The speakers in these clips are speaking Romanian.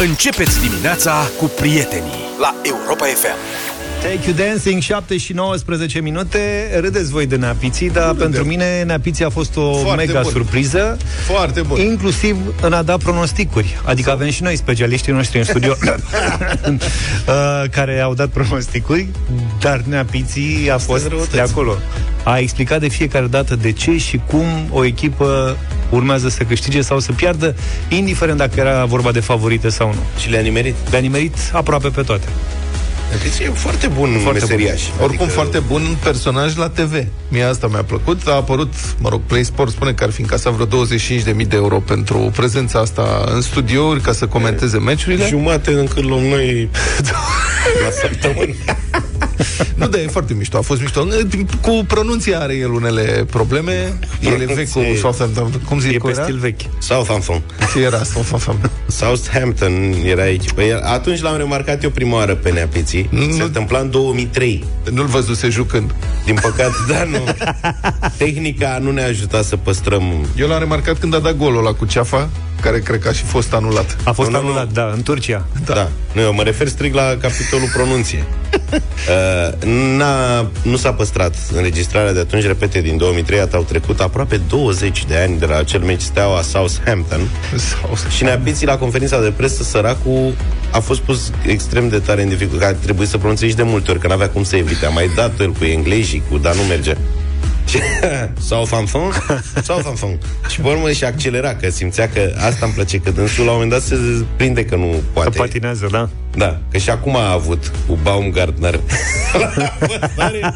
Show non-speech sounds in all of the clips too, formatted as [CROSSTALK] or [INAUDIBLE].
Începeți dimineața cu prietenii la Europa FM. Take You Dancing, 7 și 19 minute Râdeți voi de Neapiții Dar Râdem. pentru mine Neapiții a fost o Foarte mega bun. surpriză Foarte bun. Inclusiv în a da pronosticuri Adică avem și noi specialiștii noștri în studio [LAUGHS] [LAUGHS] uh, Care au dat pronosticuri Dar Neapiții a fost răutăți. de acolo A explicat de fiecare dată de ce și cum O echipă urmează să câștige sau să piardă Indiferent dacă era vorba de favorite sau nu Și le-a nimerit. Le-a nimerit aproape pe toate Deci e foarte bun Foarte foarte meseriaș. bun. Oricum Adică- foarte bun personaj la TV. Mie asta mi-a plăcut. A apărut, mă rog, Play Sport spune că ar fi încasat vreo 25.000 de euro pentru prezența asta în studiouri ca să comenteze meciurile. Jumate încât luăm noi [LAUGHS] la săptămână. [LAUGHS] [LAUGHS] Nu, dar e foarte mișto. A fost mișto. Cu pronunția are el unele probleme. El e vechi cu Pronunție- Southampton. Cum zic E cu pe era? stil vechi Southampton. Ce era Southampton? [LAUGHS] Southampton era aici. Păi, atunci l-am remarcat eu prima oară pe Neapiții. Nu- Se întâmpla în 2003. Nu-l văzuse jucând. Din păcate, da, nu. [LAUGHS] Tehnica nu ne-a ajutat să păstrăm Eu l-am remarcat când a dat golul ăla cu ceafa, care cred că a și fost anulat. A fost Nu, nu, nu. anulat, da, în Turcia Da. da. Nu, eu mă refer strict la capitolul pronunție. [LAUGHS] uh, n-a, nu s-a păstrat înregistrarea de atunci, repete, din 2003, at- au trecut aproape 20 de ani de la acel meci Steaua Southampton Sau... și Neapiții la conferința de presă, săracul a fost pus extrem de tare în dificultate, că a trebuit să pronunțe și de multe ori, că n-avea cum să evite. A mai dat el cu englezii, cu dar nu merge. Și- Southampton? Southampton. Și pe urmă și accelera, că simțea că asta îmi place, că dânsul la un moment dat se prinde că nu Că poate. patinează, da Da, că și acum a avut cu Baumgartner [LAUGHS] la apărare,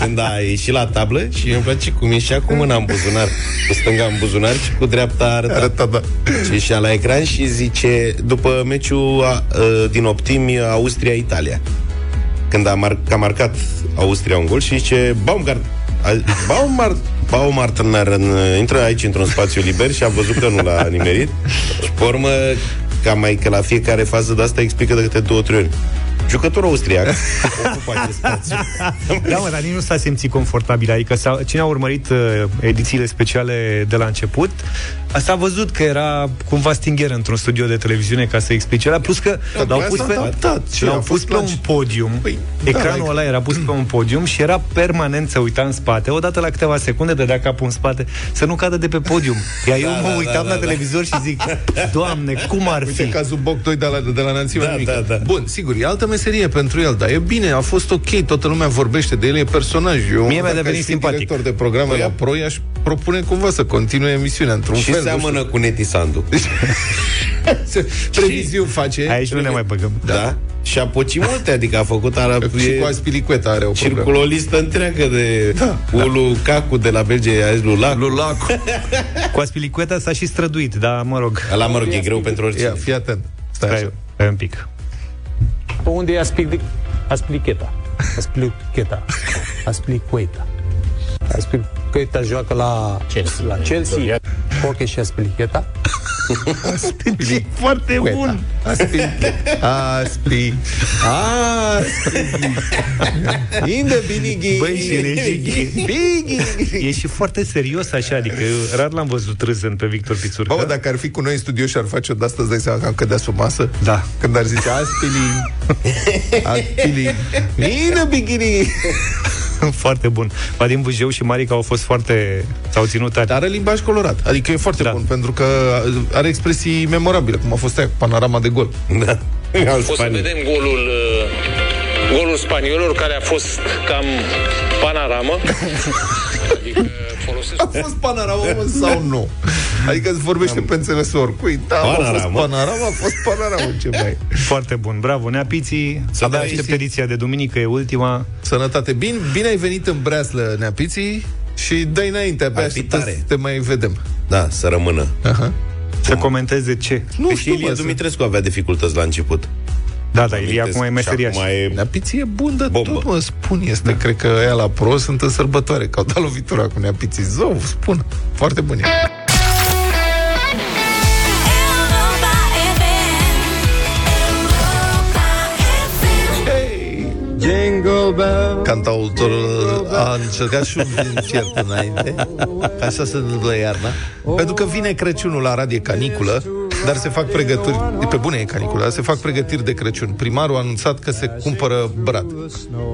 când a ieșit la tablă și îmi place cum ieșea cu mâna în buzunar, cu stânga în buzunar și cu dreapta arăta. Arăta, da. Și ieșea la ecran și zice, după meciul a, a, din optimi Austria-Italia, când a, mar- că a marcat Austria un gol și zice, Baumgart, a- Baumart, Baumgartner în- intră aici într-un spațiu liber și a văzut că nu l-a nimerit și pe urmă ca mai că la fiecare fază de asta explică de câte două, trei ori. Jucătorul austriac [LAUGHS] ocupă acest spațiu. Da, mă, dar nici nu s-a simțit confortabil. Adică s-a, cine a urmărit uh, edițiile speciale de la început, s-a văzut că era cumva stingher într-un studio de televiziune ca să explice la plus că Da, l-au pe pus asta pe, a adaptat. Și l-au a pus fost pe un plagi. podium. Păi, da, Ecranul like- ăla era pus pe un podium și era permanent să uita în spate. Odată la câteva secunde dădea capul în spate să nu cadă de pe podium. Iar eu Da, mă da, uitam da, la da, da. televizor și zic, Doamne, cum ar Uite fi? cazul Boc 2 de la, de la Nanțime Da, mică. da, da. Bun, sigur, e altă meserie pentru el, dar e bine, a fost ok, toată lumea vorbește de el, e personaj. Eu, Mie mi-a dacă devenit aș fi simpatic. director de programe Păi, la Pro, i-aș propune cumva să continue emisiunea într-un și fel. nu seamănă cu Neti Sandu. [LAUGHS] [LAUGHS] știu. Previziuni face. Aici nu ne mai băgăm. Da? Și a pocit multe, adică a făcut ara, Și e- cu Aspilicueta are o problemă. Circulă o listă întreagă de da, Ulu Cacu de la Belgia, a zis Lulac. Lulacu. [LAUGHS] Cu aspilicueta s-a și străduit, dar mă rog. Ăla, mă rog, e greu pentru oricine. Ia, fii atent. Stai așa. Stai, stai un pic. Pe unde e aspli- asplicheta? Asplicheta. Asplicueta. Asplicueta joacă la Chelsea. La Chelsea. Hockey și asplicheta. E foarte bun. Aspi. Aspi. Aspi. In the beginning. Băi, și e, e și foarte serios așa, adică eu rar l-am văzut râzând pe Victor Pițurcă. Bă, dacă ar fi cu noi în studio și ar face-o de asta, îți dai seama că am cădea sub masă? Da. Când ar zice Aspili. [LAUGHS] Aspili. In the beginning. [LAUGHS] foarte bun. Vadim Bujeu și Marica au fost foarte... s-au ținut tare. Dar are limbaj colorat. Adică e foarte Da. bun, pentru că are expresii memorabile, cum a fost aia cu panorama de gol. Da. Al [LAUGHS] O să Spaniei. vedem golul uh, golul spaniolilor care a fost cam panoramă. [LAUGHS] Adică folosesc A fost panorama mă, sau nu? Adică îți vorbește pe înțelesul oricui. Da, a fost Panorama. panorama, a fost panorama. Ce mai Foarte bun. Bravo, Neapiții. Să Abia dai aștept și- ediția de duminică, e ultima. Sănătate. Bine, bine ai venit în Breaslă, Neapiții, și dă înainte, abia Ar fi așteptăm tare. să te mai vedem. Da, să rămână. Aha. Să comenteze ce. Nu Păi și știu, Ilie mă, să- Dumitrescu avea dificultăți la început. Da, da, Ilie acum e Și meseriaș. acum e... Neapiții e bun de Bombă. tot, mă, spun. Este, da. cred că ea la pro sunt în sărbătoare, că au dat lovitura cu Neapiții. Zău, spun. Foarte bun e. Europa FM. Europa FM. Cantautorul a încercat și un concert înainte, ca așa se întâmplă iarna. Pentru că vine Crăciunul la Radio Caniculă, Dar se fac pregătiri, de pe bune e canicula, dar se fac pregătiri de Crăciun. Primarul a anunțat că se cumpără brad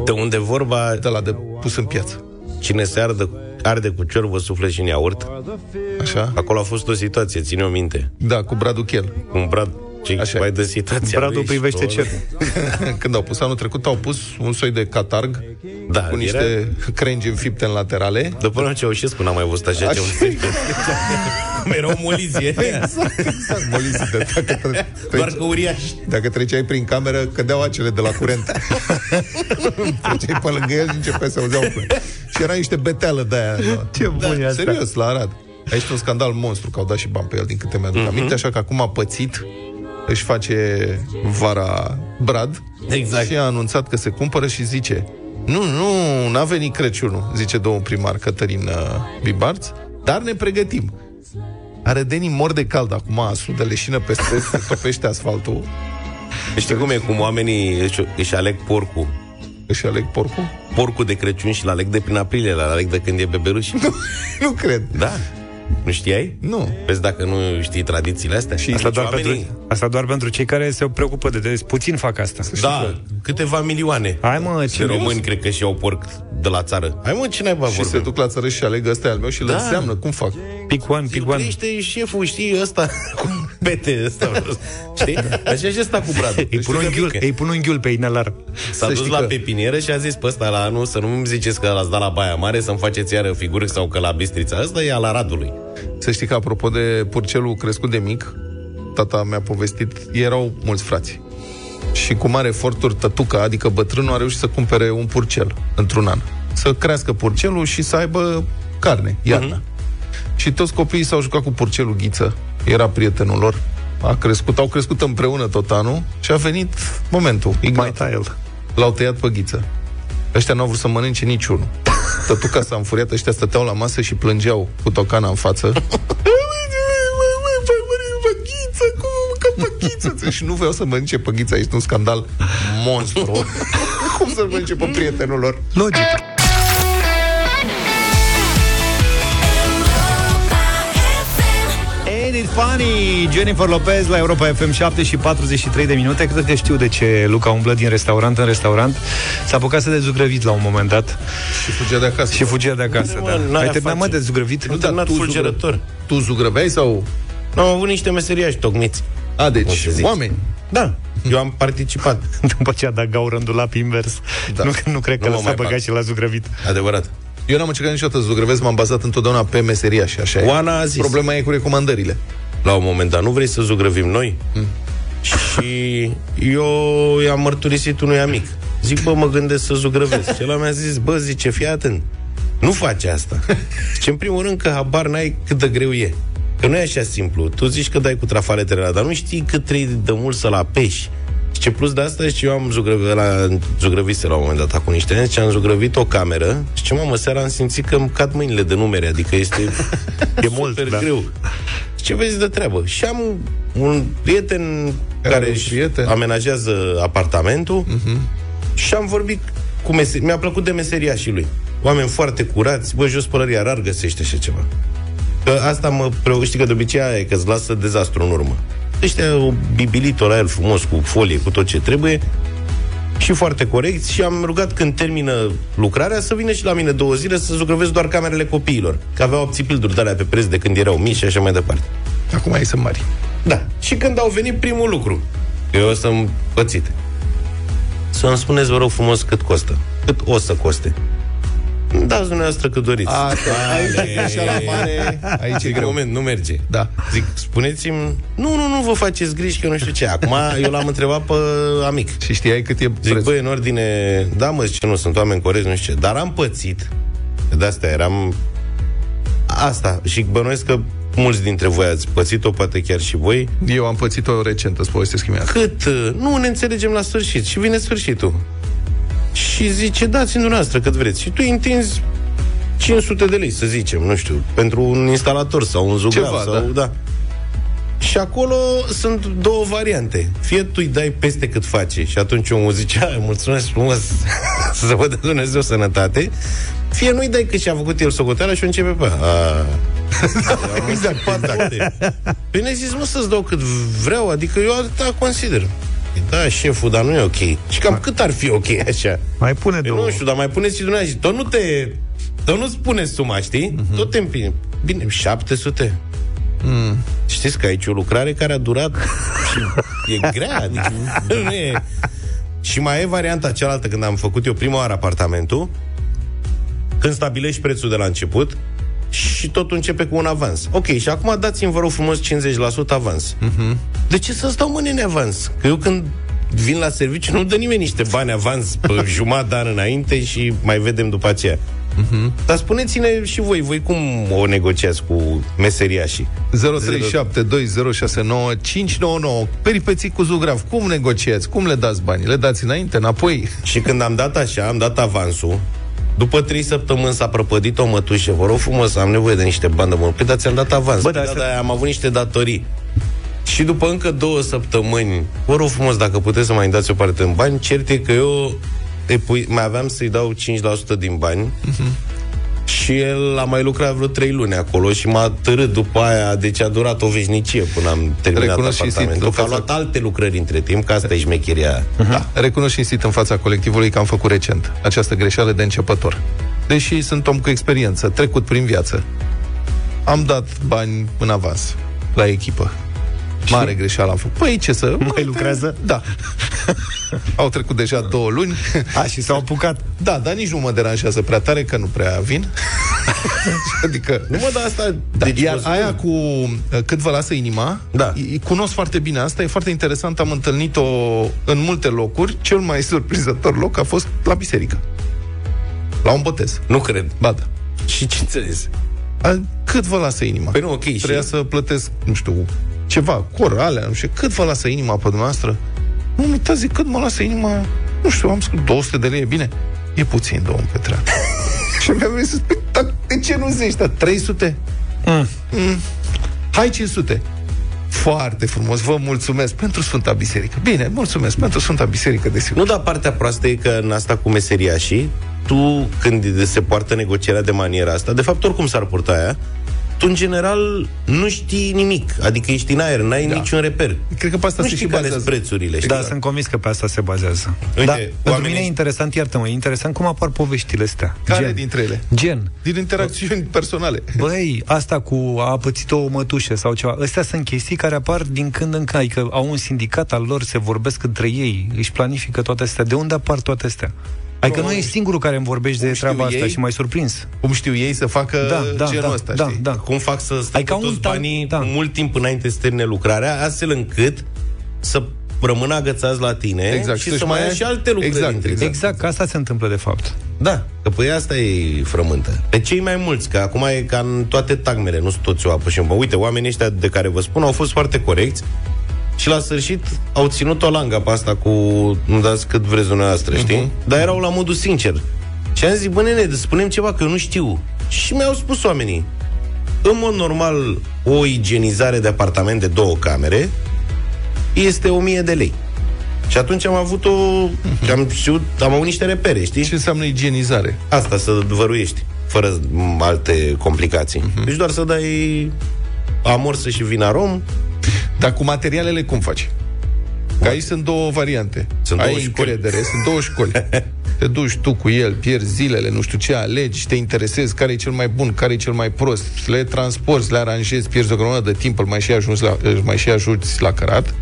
De unde vorba, de la de pus în piață. cine se ardă, arde cu ciorbă, suflet și în iaurt, Așa? acolo a fost o situație, ține-o minte. Da, cu bradul chel. Un brad, ce Așa e. mai de situația Bradul lui și privește tot. cer. [LAUGHS] Când au pus anul trecut, au pus un soi de catarg Da, cu era- niște crengi înfipte în laterale. După la Ceaușescu n-am mai văzut așa Așa ceva. [LAUGHS] Era o molizie. [LAUGHS] Exact, exact. Molizite. Dacă, tre- Doar trece- că uriaș. dacă treceai prin cameră, cădeau acele de la curent. treceai pe lângă el și începea să auzeau curent. Și era niște beteală de aia. Ce bun e asta. Serios, la Arad. Aici e un scandal monstru, că au dat și bani pe el, din câte mi-aduc Mhm. aminte, așa că acum a pățit, își face vara brad Exact. și a anunțat că se cumpără și zice nu, nu, n-a venit Crăciunul, zice domnul primar Cătălin uh, Bibarț, dar ne pregătim. Arădenii mor de cald acum, asul de leșină peste, se topește asfaltul, Știi cum e? Cum oamenii își, își aleg porcul. își aleg porcul? Porcul de Crăciun și l-aleg de prin aprilie, l-aleg de când e bebeluș. Nu cred. Da. Nu știai? Nu. Vezi dacă nu știi tradițiile astea. Și Asta Deci doar, oamenii- pentru, asta doar pentru cei care se preocupă de des. Puțin fac asta. Da, câteva milioane. Hai mă, De ce români cred că și-au porc de la țară. Hai mă, ce naiba Și se vorbim? duc la țară și aleg ăsta e al meu și îl Da. înseamnă. Cum fac? Pic one, pic one. Ești șeful, știi, ăsta [LAUGHS] cu pete ăsta. Știi? Așa și ăsta cu bradul. Îi pun, un ghiul, îi pun un ghiul pe inelar. S-a Să dus știi la că- pepinieră și a zis pe ăsta la anul să nu mi ziceți că l-ați dat la Baia Mare să-mi faceți iară figuri sau că la Bistrița. Ăsta e al Aradului. Să știi că, apropo de purcelul crescut de mic, tata mi-a povestit, erau mulți frați. Și cu mare eforturi, tătuca, adică bătrânul, a reușit să cumpere un purcel într-un an. Să crească purcelul și să aibă carne, iarna. Uh-huh. Și toți copiii s-au jucat cu purcelul Ghiță, era prietenul lor, a crescut, au crescut împreună tot anul și a venit momentul. Mai Ignat. ta el. L-au tăiat pe Ghiță. Ăștia n-au vrut să mănânce niciunul. Tătuca s-a înfuriat, ăștia stăteau la masă și plângeau cu tocana în față. Păghiță, cum că păghiță? Și nu vreau să mănânce păghița, este un scandal monstru. [LAUGHS] cum să-l mănânce pe prietenul lor? Logic. Ain't it funny? Jennifer Lopez la Europa FM 7 și 43 de minute Cred că știu de ce Luca umblă din restaurant în restaurant S-a apucat să dezugrăvit la un moment dat Și fugea de acasă. Și fugea de acasă, Bine, da. mă, n-aia Ai terminat, mă, face. de zugrăvit? Nu terminat tu fulgerător. Tu zugrăveai sau... Nu, am avut niște meseriași tocmiți. A, O deci, să zici. oameni. Da, eu am participat. [LAUGHS] După ce a dat gaură în dulap invers Da. nu, nu cred că Nu mă l-a mai băgat bag. și la zugrăvit Adevărat. Eu n-am încercat niciodată să zugrăvesc, m-am bazat întotdeauna pe meseria și așa e. Oana a zis. Problema e cu recomandările. La un moment dat, nu vrei să zugrăvim noi? Mm. Și eu i-am mărturisit unui amic. Zic, bă, mă gândesc să zugrăvesc. Și el mi-a zis, bă, zice, fii atent. Nu face asta. Zice, în primul rând că habar n-ai cât de greu e. Că nu e așa simplu. Tu zici că dai cu trafaletele la, dar nu știi cât trebuie de mult să-l apeși. Ce plus de asta, și eu am zugrăvit, la, zugrăvise la un moment dat acum niște ani, și am zugrăvit o cameră și ce mamă, seara am simțit că îmi cad mâinile de numere, adică este [LAUGHS] E mult, super da. greu. Ce vezi de treabă? Și am un prieten Care care un își prieten? amenajează apartamentul uh-huh. și am vorbit cu meseria. Mi-a plăcut de meseria și lui. Oameni foarte curați, bă, jos pălăria, rar găsește așa ceva. Că asta mă preocupă, știi că de obicei aia e că îți lasă dezastru în urmă. Ăștia o bibilit-o la el frumos, cu folie, cu tot ce trebuie și foarte corect și am rugat când termină lucrarea să vină și la mine două zile să zugrăvesc doar camerele copiilor. Că aveau apțipilduri de alea pe preț de când erau mici și așa mai departe. Acum ei sunt mari. Da. Și când au venit primul lucru, eu sunt pățit. Să-mi spuneți, vă rog frumos, cât costă. Cât o să coste. Dați dumneavoastră cât doriți. Asta, aici, așa la mare, aici e Zic, greu. moment, nu merge. Da. Zic, spuneți-mi, nu, nu, nu vă faceți griji că nu știu ce. Acum eu l-am întrebat pe amic. Și știai cât e Zic, prețul? băi, în ordine, da, mă, zice, nu, sunt oameni corecți, nu știu ce. Dar am pățit, de asta eram asta. Și bănuiesc că mulți dintre voi ați pățit-o, poate chiar și voi. Eu am pățit-o recent, îți povestesc imediat. Cât? uh, Nu ne înțelegem la sfârșit. Și vine sfârșitul. Și zice, dați-mi dumneavoastră cât vreți. Și tu îi întinzi 500 de lei, să zicem, nu știu, pentru un instalator sau un zugrav Ceva, sau, da. Și acolo sunt două variante. Fie tu îi dai peste cât face și atunci omul zice, "Ai, mulțumesc frumos, [LAUGHS] să se văd Dumnezeu sănătate, fie nu-i dai cât și-a făcut el socoteala și o începe pe a, [LAUGHS] Exact, exact. Păi ne zis, nu să-ți dau cât vreau, adică eu atâta consider. Păi Da, șeful, dar nu e ok. Și cam cât ar fi ok așa? Mai pune Păi două. nu știu, dar mai puneți și dumneavoastră. Tot nu te... Tot nu spune suma, știi? Uh-huh. Tot te împine. Bine, 700. Mm. Știți că aici e o lucrare care a durat și e grea, [LAUGHS] adică nu e... Și mai e varianta cealaltă, când am făcut eu prima oară apartamentul, când stabilești prețul de la început și totul începe cu un avans. Ok, și acum dați-mi, vă rog frumos, 50% avans. Uh-huh. De ce să stau mâine în avans? Că eu când vin la serviciu nu dă nimeni niște bani avans pe [LAUGHS] jumătate de an înainte și mai vedem după aceea. Uh-huh. Dar spuneți-ne și voi, voi cum o negociați cu meseriașii? 0372069599 Peripeții cu Zugrav. Cum negociați? Cum le dați bani? Le dați înainte, înapoi? Și când am dat așa, am dat avansul, după trei săptămâni s-a prăpădit o mătușă, vă rog frumos, am nevoie de niște bani de mult. Păi, dar ți-am dat avans. Bă, Bă, dar da, asta- da, am avut niște datorii. Și după încă două săptămâni, vă rog frumos, dacă puteți să mai dați o parte în bani, cert e că eu epui, mai aveam să-i dau 5% din bani și el a mai lucrat vreo trei luni acolo și m-a târât după aia, deci a durat o veșnicie până am terminat Recunosc cinstit apartamentul, în că a fața- luat alte lucrări între timp, că asta e șmecheria. Da. Recunosc cinstit în fața colectivului că am făcut recent această greșeală de începător. Deși sunt om cu experiență, trecut prin viață. Am dat bani în avans la echipă. Mare greșeală am făcut. Păi ce să... Mai lucrează? Da. [LAUGHS] Au trecut deja două luni. A, și s-au apucat. Da, dar nici nu mă deranjează prea tare, că nu prea vin. [LAUGHS] adică... Nu mă, dar asta... Da, deci, iar vă spun. aia cu uh, cât vă lasă inima, Da. i- cunosc foarte bine asta, e foarte interesant, am întâlnit-o în multe locuri. Cel mai surprinzător loc a fost la biserică. La un botez. Nu cred. Ba da. Și ce înțeles? A, cât vă lasă inima? Păi nu, ok, și- Trebuia să plătesc, nu știu, ceva, cor, alea, nu știu, cât vă lasă inima pe dumneavoastră? Nu, uitați, zic, cât mă lasă inima, nu știu, am scris 200 de lei, e bine? E puțin, domnul Petreanu. [LAUGHS] și mi-a venit să spun, "Dar de ce nu zici, dar 300? Mm. Hai 500. Foarte frumos, vă mulțumesc pentru Sfânta Biserică. Bine, mulțumesc pentru Sfânta Biserică, desigur. Nu, dar partea proastă e că în asta cu meseriașii, tu, când se poartă negocierea de maniera asta, de fapt, oricum s-ar purta aia, tu, în general, nu știi nimic. Adică ești în aer, n-ai Da. niciun reper. Cred că pe asta nu se știi și care bazează. sunt prețurile. știi? Da, sunt convins că pe asta se bazează. Uite, da, pentru oamenii- mine e interesant, iartă-mă, e interesant cum apar poveștile astea. Care Gen. dintre ele? Gen. Din interacțiuni personale. Băi, asta cu a pățit o mătușă sau ceva, astea sunt chestii care apar din când în când, adică au un sindicat al lor, se vorbesc între ei, își planifică toate astea. De unde apar toate astea? Adică nu, Nu, e singurul care îmi vorbești de știu treaba asta ei? și mai surprins. Cum știu ei să facă Da, da, genul da, ăsta, da, știi? da. Cum fac să stai Adică cu un toți tal- banii da. cu mult timp înainte să termine lucrarea, astfel încât să rămână agățați la tine Exact, și să-și să mai mai ia ia- și alte lucrări Exact, între exact. Exact, că asta se întâmplă de fapt. Da, că pe asta e frământă. Pe cei mai mulți, că acum e ca în toate tagmele, nu sunt toți o apă și un bă. Uite, oamenii ăștia de care vă spun au fost foarte corecți și la sfârșit au ținut o langa pe asta cu nu dați cât vreți dumneavoastră, știi? Uh-huh. Dar erau la modul sincer. Și am zis, bă, nene, spunem ceva, că eu nu știu. Și mi-au spus oamenii, în mod normal, o igienizare de apartament de două camere este 1000 de lei. Și atunci am avut o... Am știut, am avut niște repere, știi? Ce înseamnă igienizare? Asta, să văruiești, fără m, alte complicații. Mhm. Uh-huh. Deci doar să dai amorsă și vin arom. Dar cu materialele cum faci? Că aici sunt două variante. Sunt Ai două școli. încredere, sunt două școli. [LAUGHS] Te duci tu cu el, pierzi zilele, nu știu ce, alegi, te interesezi care e cel mai bun, care e cel mai prost, le transporti, le aranjezi, pierzi o grămadă de timp, îl mai și ajungi la, îl mai și ajuți la cărat.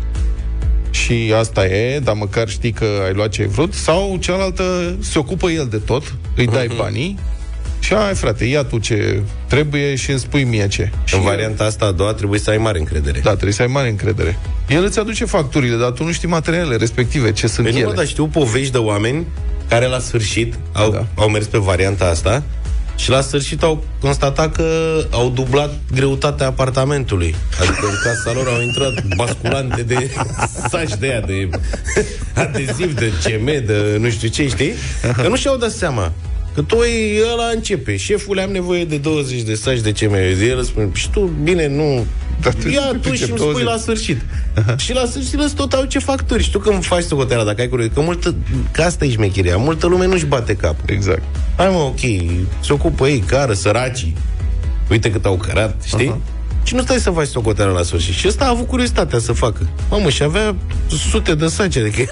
Și asta e, dar măcar știi că ai luat ce ai vrut. Sau cealaltă se ocupă el de tot, îi dai Mhm. banii și ai frate, ia tu ce trebuie și îmi spui mie ce. Și În el- varianta asta a doua trebuie să ai mare încredere. da, trebuie să ai mare încredere. El îți aduce facturile, dar tu nu știi materialele respective, ce sunt Păi nu, ele. mă, dar știu povești de oameni care la sfârșit au, Da. da. au mers pe varianta asta și la sfârșit au constatat că au dublat greutatea apartamentului. Adică în casa lor au intrat basculante de [LAUGHS] saci de aia, de [LAUGHS] adeziv, de CM, de nu știu ce, știi? Că nu și-au dat seama. Că tu ăla începe. Șeful am nevoie de 20 de saci de CM. De el îți spune, și tu, bine, nu Dar tu Ia te tu pricep și îmi 20. spui la sfârșit. și la sfârșit îți tot au ce facturi. Și tu când faci socoteala, dacă ai curiozitate, că multă, că asta e șmecheria, multă lume nu-și bate capul. Exact. Hai mă, ok, se ocupă ei, cară, săracii. Uite cât au cărat, știi? Uh-huh. Și nu stai să faci socoteala la sfârșit. Și ăsta a avut curiozitatea să facă. Mamă, și avea sute de sacere, că era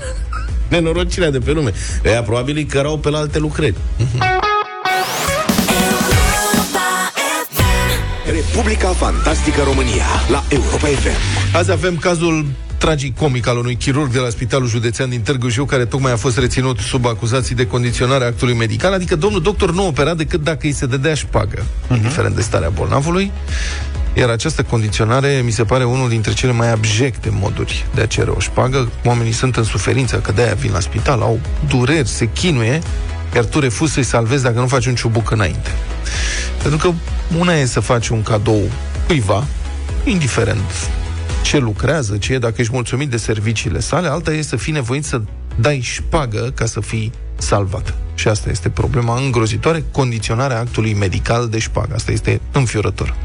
nenorocirea de pe lume. Ea probabil îi cărau pe la alte lucrări. Republica Fantastică România la Europa FM. Azi avem cazul tragic comic al unui chirurg de la Spitalul Județean din Târgu Jiu, care tocmai a fost reținut sub acuzații de condiționare a actului medical, adică domnul doctor nu opera decât dacă îi se dădea șpagă, uh-huh. indiferent de starea bolnavului. Iar această condiționare mi se pare unul dintre cele mai abjecte moduri de a cere o șpagă. Oamenii sunt în suferință, că de-aia vin la spital, au dureri, se chinuie, iar tu refuzi să-i salvezi dacă nu faci un ciubuc înainte. Pentru că una e să faci un cadou cuiva, indiferent ce lucrează, ce e, dacă ești mulțumit de serviciile sale, alta e să fii nevoit să dai șpagă ca să fii salvat. Și asta este problema îngrozitoare, condiționarea actului medical de șpagă. Asta este înfiorător.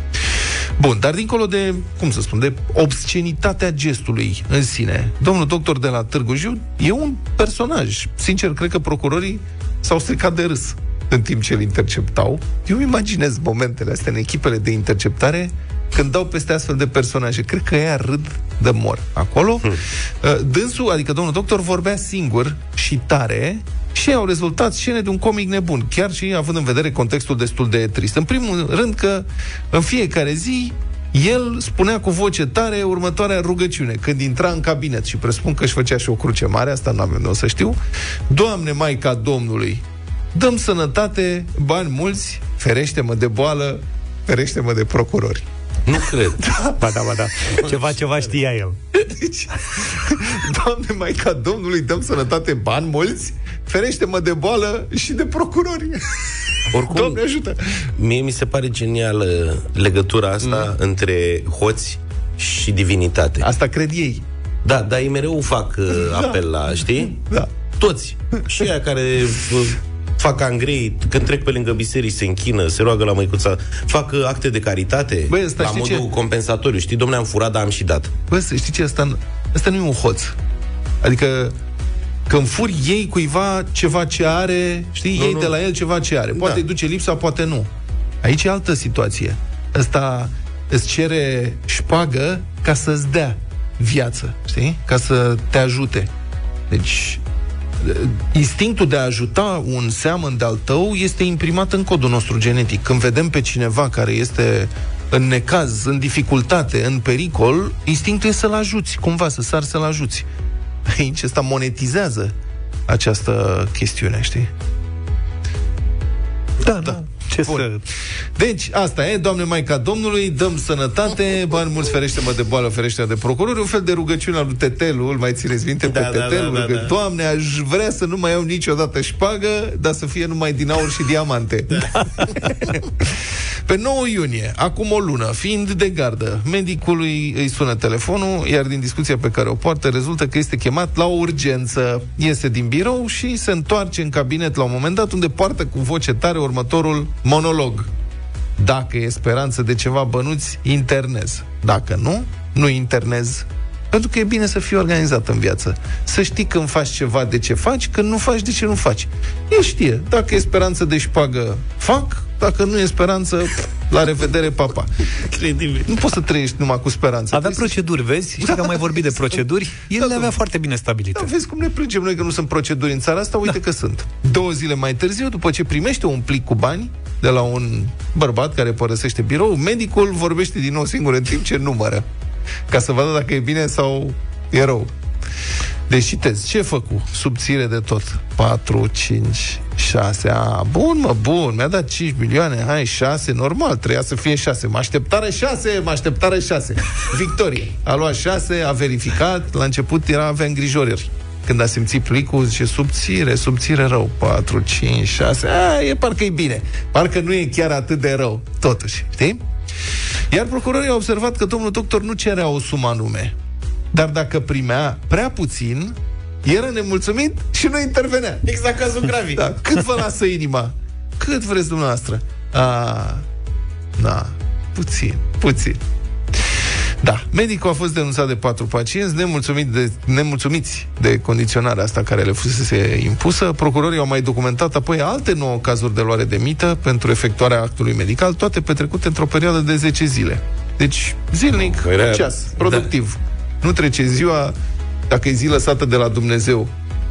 Bun, dar dincolo de, cum să spun, de obscenitatea gestului în sine, domnul doctor de la Târgu Jiu e un personaj. Sincer, cred că procurorii s-au stricat de râs în timp ce îl interceptau. Eu îmi imaginez momentele astea în echipele de interceptare când dau peste astfel de personaje. Cred că ea râd de mor acolo. Hmm. Dânsul, adică domnul doctor, vorbea singur și tare și au rezultat scene de un comic nebun, chiar și având în vedere contextul destul de trist. În primul rând că în fiecare zi el spunea cu voce tare următoarea rugăciune. Când intra în cabinet și presupun că își făcea și o cruce mare, asta nu am o să știu, Doamne Maica Domnului, dăm sănătate, bani mulți, ferește-mă de boală, ferește-mă de procurori. Nu cred. [LAUGHS] Ba da, ba da. Ceva, ceva știa el. Deci, [LAUGHS] Doamne Maica Domnului, dăm sănătate, bani mulți, ferește-mă de boală și de procurori. [LAUGHS] Oricum, Doamne ajută! Mie mi se pare genială legătura asta mm. între hoți și divinitate. Asta cred ei. Da, dar ei mereu fac uh, apel la, știi? Da. Toți. Și aia care uh, fac angrei, când trec pe lângă biserici, se închină, se roagă la măicuța, fac uh, acte de caritate, Băi, ăsta la știi modul ce? compensatoriu. Știi, domnule, am furat, dar am și dat. Bă, să știi ce? Asta, asta nu e un hoț. Adică când furi ei cuiva ceva ce are, știi, Nu, ei nu. de la el ceva ce are. Poate Da. îi duce lipsa, poate nu. Aici e altă situație. Ăsta îți cere șpagă ca să-ți dea viață, știi? Ca să te ajute. Deci, instinctul de a ajuta un seamăn de-al tău este imprimat în codul nostru genetic. Când vedem pe cineva care este în necaz, în dificultate, în pericol, instinctul e să-l ajuți, cumva, să sar să-l ajuți. Aici ăsta monetizează această chestiune, știi? Da, da. Ce Bun. să... Deci, asta e, Doamne Maica Domnului, dăm sănătate, [LAUGHS] bani mulți, ferește-mă de boală, ferește de procurori, un fel de rugăciune al lui Tetelu, îl mai țineți minte Da, pe da, Tetelu, da, da, că, da. Doamne, aș vrea să nu mai iau niciodată șpagă, dar să fie numai din aur și diamante. Da. [LAUGHS] pe 9 iunie, acum o lună, fiind de gardă, medicului îi sună telefonul, iar din discuția pe care o poartă rezultă că este chemat la o urgență. Iese din birou și se întoarce în cabinet la un moment dat unde poartă cu voce tare următorul monolog. Dacă e speranță de ceva bănuți, internez. Dacă nu, nu internez. Pentru că e bine să fii organizat în viață. Să știi când faci ceva de ce faci, când nu faci de ce nu faci. El știe. Dacă e speranță de șpagă, fac. Dacă nu e speranță, la revedere, papa. Credibil. Nu poți să trăiești numai cu speranță. Avea Trebuie să- proceduri, vezi? Știi că am mai vorbit de proceduri? El le avea foarte bine stabilite. Da, vezi cum ne plângem noi că nu sunt proceduri în țara asta? Uite da. că sunt. Două zile mai târziu, după ce primește un plic cu bani de la un bărbat care părăsește birou, medicul vorbește din nou singur în timp ce numără. Ca să vadă dacă e bine sau e rău. Deci citez, ce făcu? Subțire de tot. 4, 5, 6. A, bun, mă, bun. Mi-a dat 5 milioane. Hai, 6. Normal, trebuia să fie 6. Mă așteptare 6, mă așteptare 6. Victorie. A luat 6, a verificat. La început era, avea îngrijorări. Când a simțit plicul, zice, subțire, subțire rău. 4, 5, 6. A, e parcă e bine. Parcă nu e chiar atât de rău. Totuși, știi? Iar procurorii au observat că domnul doctor nu cerea o sumă anume. Dar dacă primea prea puțin, era nemulțumit și nu intervenea. Exact cazul [LAUGHS] gravic. Da, cât vă lasă inima? Cât vreți dumneavoastră? A, da, puțin, puțin. Da, medicul a fost denunțat de patru pacienți nemulțumit de, nemulțumiți de condiționarea asta care le fusese impusă. Procurorii au mai documentat apoi alte nouă cazuri de luare de mită pentru efectuarea actului medical, toate petrecute într-o perioadă de 10 zile. Deci, zilnic, Era- un ceas, productiv. Nu trece ziua, dacă e zi lăsată de la Dumnezeu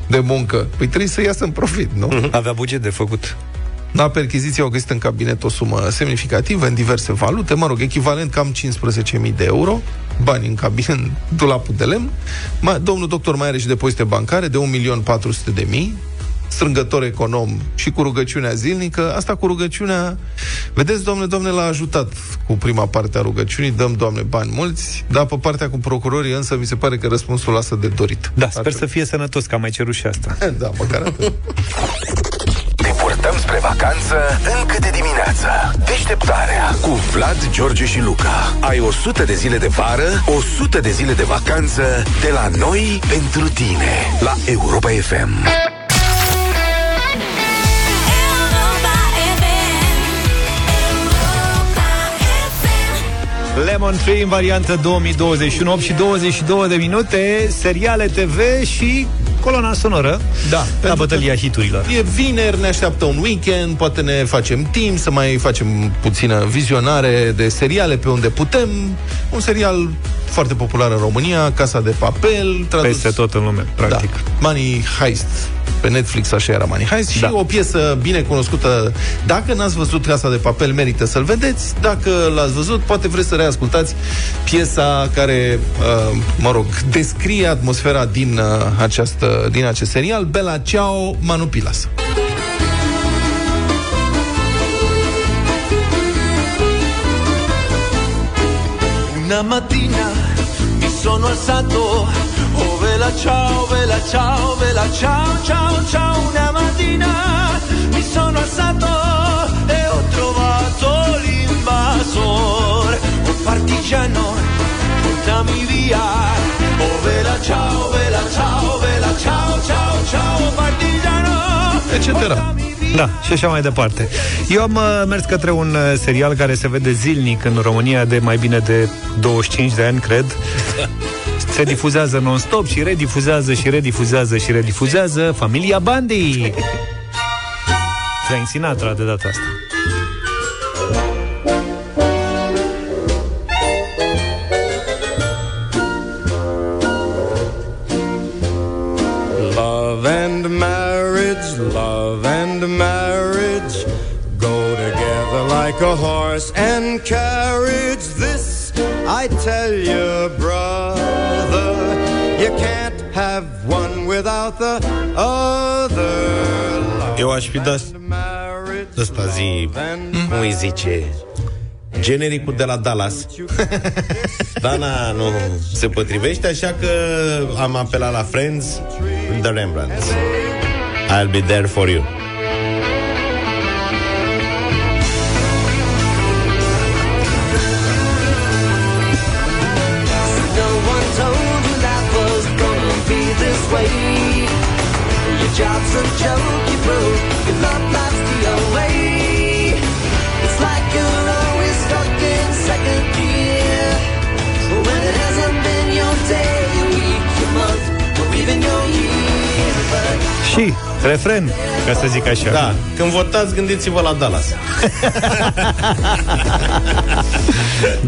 de muncă, păi trebuie să iasă în profit, nu? Avea buget de făcut. La perchiziție au găsit în cabinet o sumă semnificativă în diverse valute, mă rog, echivalent cam 15.000 de euro, bani în cabinet, în [LAUGHS] dulapul de lemn. Ma, domnul doctor mai are și depozite bancare de 1.400.000, strângător econom și cu rugăciunea zilnică. Asta cu rugăciunea, vedeți, domnule, domnule, l-a ajutat cu prima parte a rugăciunii, dăm, doamne, bani mulți, dar pe partea cu procurorii, însă, mi se pare că răspunsul lasă de dorit. Da, sper să fie sănătos, că am mai cerut și asta. [LAUGHS] Da, măcar atât. Te purtăm spre vacanță încă de dimineață. Deșteptarea cu Vlad, George și Luca. Ai 100 de zile de vară, 100 de zile de vacanță de la noi pentru tine. La Europa FM. Lemon Tree în variantă 2021 8 și 22 de minute, seriale TV și coloana sonoră Da, la pentru bătălia hiturilor. E vineri, ne așteaptă un weekend, poate ne facem timp să mai facem puțină vizionare de seriale pe unde putem. Un serial foarte popular în România, Casa de Papel, tradus... Peste tot în lume, practic. Da. Money Heist. Pe Netflix așa era Money Heist Da. și o piesă bine cunoscută. Dacă n-ați văzut Casa de Papel, merită să-l vedeți. Dacă l-ați văzut, poate vreți să reascultați piesa care, uh, mă rog, descrie atmosfera din, uh, această, din acest serial. Bella Ciao, Manu Pilas. Una mattina mi sono alzato, oh vela ciao, vela ciao, vela ciao, ciao, ciao. Una mattina mi sono alzato e ho trovato l'invasore, un partigiano, portami via. Oh vela ciao, vela ciao, vela ciao, ciao, ciao, partigiano. Etc. portami via. Da, și așa mai departe. Eu am uh, mers către un uh, serial care se vede zilnic în România de mai bine de 25 de ani, cred. Se difuzează non-stop și redifuzează și redifuzează și redifuzează Familia Bandi. [LAUGHS] Frank Sinatra de data asta. Horse and carriage. This I tell you, brother, you can't have one without the other. Love Eu aș fi dat and marriage, ăsta zi, love and cum îi zice, genericul de la Dallas. [LAUGHS] Dana nu se potrivește, așa că am apelat la Friends, The Rembrandts. I'll be there for you. Your job's a joke, you broke. Your love. It's like you're always stuck in second gear. When it hasn't been your day, your week, your month, or even your year. But Și refren, ca să zic așa. Da, când votați, gândiți-vă la Dallas. [LAUGHS]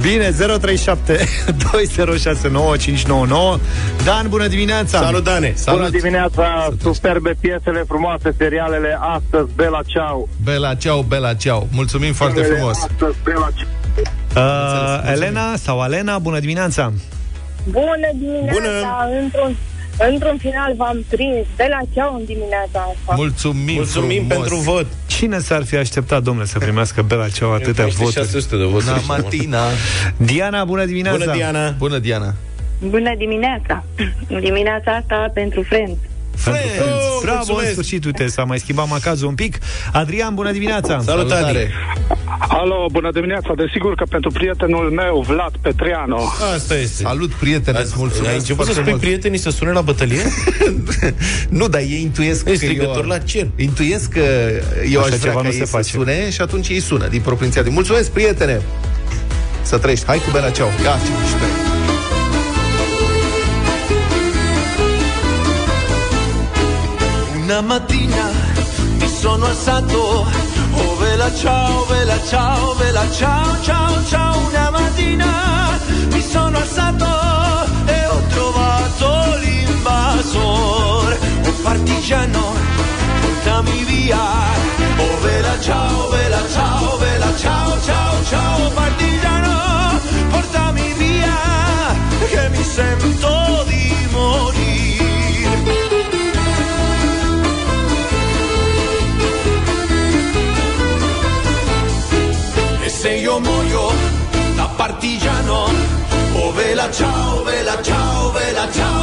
Bine, 037 2069 599. Dan, bună dimineața! Salut, Dane! Salut! Bună dimineața, superbe piesele frumoase, serialele astăzi, Bela Ceau. Bella Ciao, Bella Ciao. Mulțumim foarte frumos. Astăzi, Bela Ceau. Uh, Elena sau Alena, bună dimineața! Bună dimineața! Bună! Într-un, într-un final v-am prins de la ceau în dimineața asta. Mulțumim, Mulțumim frumos. pentru vot. Cine s-ar fi așteptat, domnule, să primească Bela Ceau atâtea voturi? 600 de voturi. Na Martina. Diana, bună dimineața! Bună, Diana! Bună, Diana. Bună dimineața! Dimineața asta pentru Friends. Pentru Friends. Friends. Oh, Bravo, mulțumesc. în sfârșit, uite, s-a mai schimbat macazul un pic. Adrian, bună dimineața! Salut, Adi! Alo, bună dimineața. Desigur că pentru prietenul meu, Vlad Petreanu. Asta este. Salut, prietene, îți mulțumesc. Ai început să spui mult. prietenii să sune la bătălie? [LAUGHS] nu, dar ei intuiesc Ești că eu... la cer. Intuiesc că eu Așa aș vrea ceva ca nu se face. sune și atunci ei sună din propria inițiativă. Mulțumesc, prietene! Să trăiești. Hai cu Bela Ceau. Ia, ce mișto Una mattina mi sono alzato vela ciao, vela ciao, vela ciao, ciao, ciao. Una mattina mi sono alzato e ho trovato l'invasor. Oh partigiano, portami via. Oh vela ciao, vela ciao, vela ciao, ciao, ciao. Partigiano, portami via, che mi sento di E se io muoio da partigiano, oh vela ciao, vela ciao, vela ciao,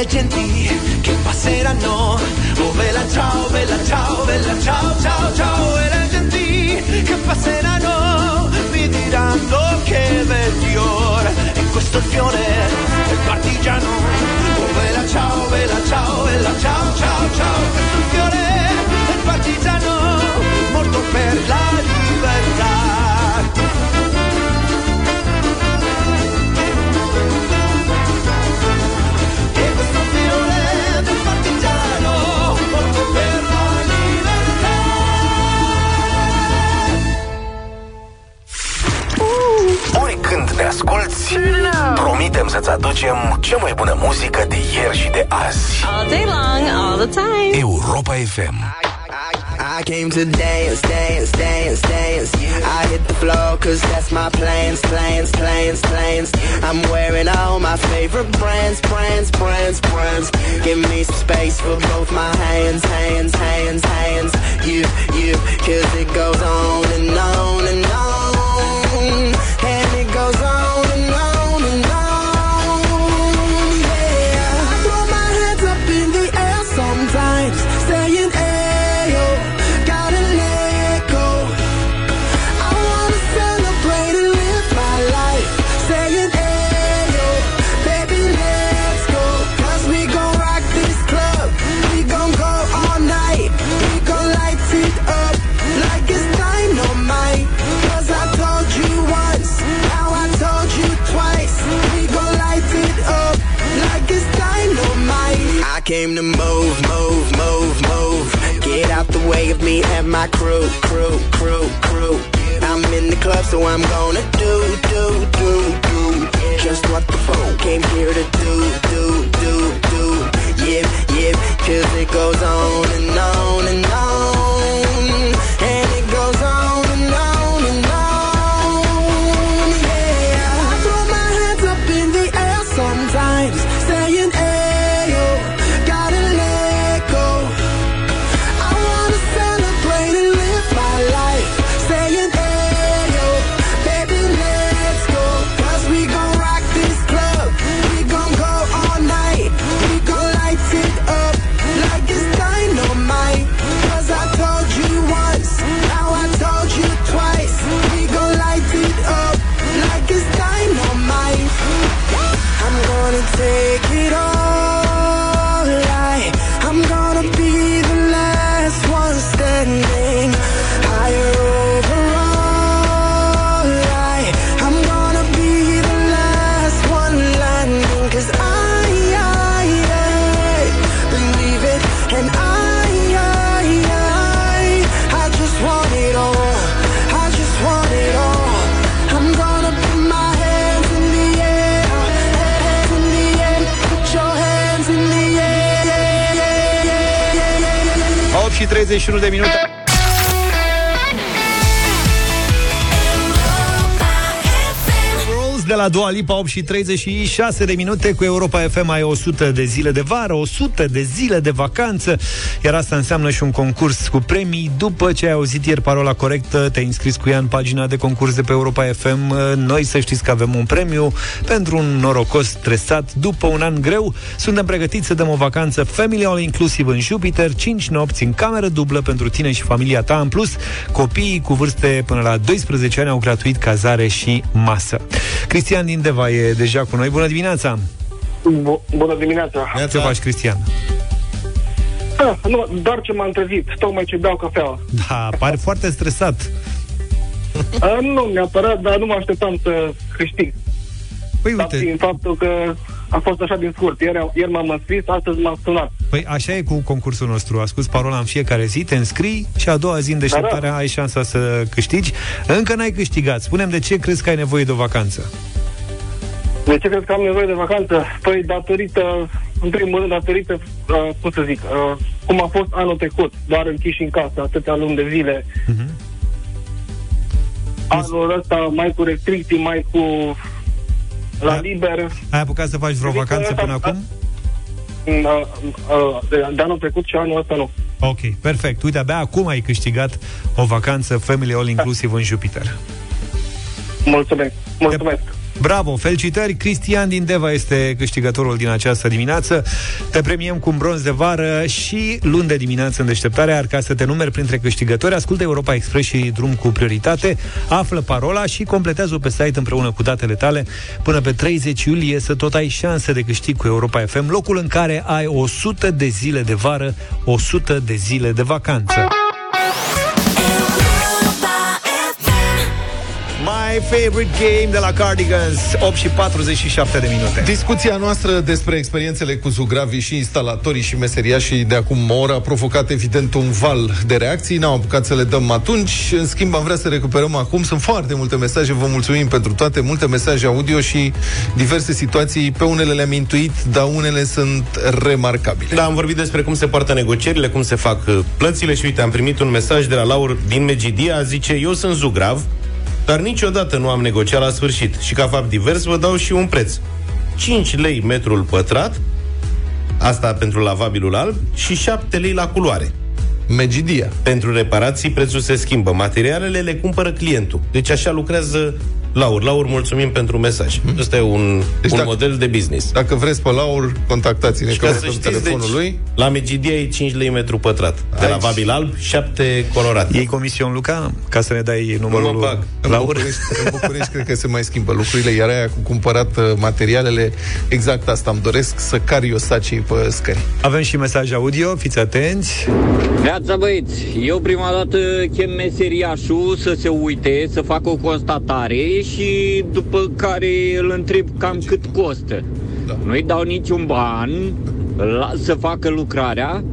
le genti che passeranno, oh vela ciao, vela ciao, vela ciao, ciao, ciao, e le che passeranno mi diranno che bel fiore, e questo è il fiore del partigiano, oh vela ciao, vela ciao, vela ciao, ciao, ciao, questo è il fiore del partigiano, morto per la Oricând ne asculti, promitem să-ți aducem cea mai bună muzică de ieri și de azi. All day long, all the time. Europa FM. I came to dance, dance, dance, dance. I hit the floor cause that's my plans, plans, plans, plans. I'm wearing all my favorite brands, brands, brands, brands. Give me some space for both my hands, hands, hands, hands. You, you, cause it goes on and on and on. And it goes on my crew, crew, crew, crew. I'm in the club, so I'm gonna do, do, do, do. Just what the phone came here to do, la Dua Lipa, 8 și 36 de minute cu Europa FM ai 100 de zile de vară, 100 de zile de vacanță, iar asta înseamnă și un concurs cu premii. După ce ai auzit ieri parola corectă, te-ai înscris cu ea în pagina de concurs de pe Europa FM. Noi să știți că avem un premiu pentru un norocos stresat după un an greu. Suntem pregătiți să dăm o vacanță family all inclusiv în Jupiter, 5 nopți în cameră dublă pentru tine și familia ta. În plus, copiii cu vârste până la 12 ani au gratuit cazare și masă. Cristian din Deva e deja cu noi. Bună dimineața! Bu- Bună dimineața! Ce faci, Cristian? Ah, nu, doar ce m-am trezit, tocmai ce beau cafea. Da, pare foarte stresat. Ah, nu neapărat, dar nu mă așteptam să câștig. Păi Dar uite, fiind faptul că a fost așa din scurt. Ieri, ieri m-am înscris, astăzi m-am sunat. păi așa e cu concursul nostru. Ascult parola în fiecare zi, te înscrii și a doua zi în deșteptarea ai șansa să câștigi. Încă n-ai câștigat. Spunem de ce crezi că ai nevoie de o vacanță. De ce cred că am nevoie de vacanță? Păi datorită, în primul rând, datorită, uh, cum să zic, uh, cum a fost anul trecut, doar închiși în casă, atâtea luni de zile. Mhm. Anul ăsta mai cu restricții, mai cu la Da. liber. Ai apucat să faci vreo Zic că vacanță asta- până acum? Uh, uh, de, de anul trecut și anul ăsta nu. Ok, perfect. Uite, abia acum ai câștigat o vacanță Family All Inclusive în Jupiter. Mulțumesc. Mulțumesc. Bravo, felicitări! Cristian din Deva este câștigătorul din această dimineață. Te premiem cu un bronz de vară și luni de dimineață în deșteptare, iar ca să te numeri printre câștigători, ascultă Europa Express și drum cu prioritate, află parola și completează-o pe site împreună cu datele tale. Până pe 30 iulie să tot ai șanse de câștig cu Europa FM, locul în care ai 100 de zile de vară, 100 de zile de vacanță. Favorite game de la Cardigans 8 și 47 de minute Discuția noastră despre experiențele cu zugravii și instalatorii și meseriașii de acum o oră a provocat evident un val de reacții. N-am apucat să le dăm atunci. În schimb, am vrea să recuperăm acum. Sunt foarte multe mesaje, vă mulțumim pentru toate, multe mesaje audio și diverse situații. Pe unele le-am intuit, dar unele sunt remarcabile. Da, am vorbit despre cum se poartă negocierile, cum se fac uh, plățile și uite, am primit un mesaj de la Laur din Megidia, zice, eu sunt zugrav, dar niciodată nu am negociat la sfârșit și ca fapt divers vă dau și un preț. 5 lei metrul pătrat, asta pentru lavabilul alb, și 7 lei la culoare. Megidia. Pentru reparații prețul se schimbă. Materialele le cumpără clientul. Deci așa lucrează Laur. Laur, mulțumim pentru mesaj. Mhm. Ăsta e un, Deci un dacă- model de business. Dacă vreți pe Laur, contactați-ne Și că ca vă să dăm știți, telefonul deci, lui. la Megidia e 5 lei metru pătrat. De Aici. lavabil alb, 7 colorat. Iei comision, Luca, ca să ne dai numărul mă lui bag. În Laur? București, în București cred că se mai schimbă lucrurile, iar aia cu cumpărat uh, materialele, exact asta îmi doresc, să car eu sacii pe scări. Avem și mesaj audio, fiți atenți Neața băieți, eu prima dată chem meseriașul să se uite, să facă o constatare și după care îl întreb cam cât costă. Da. Nu-i dau niciun ban la, să facă lucrarea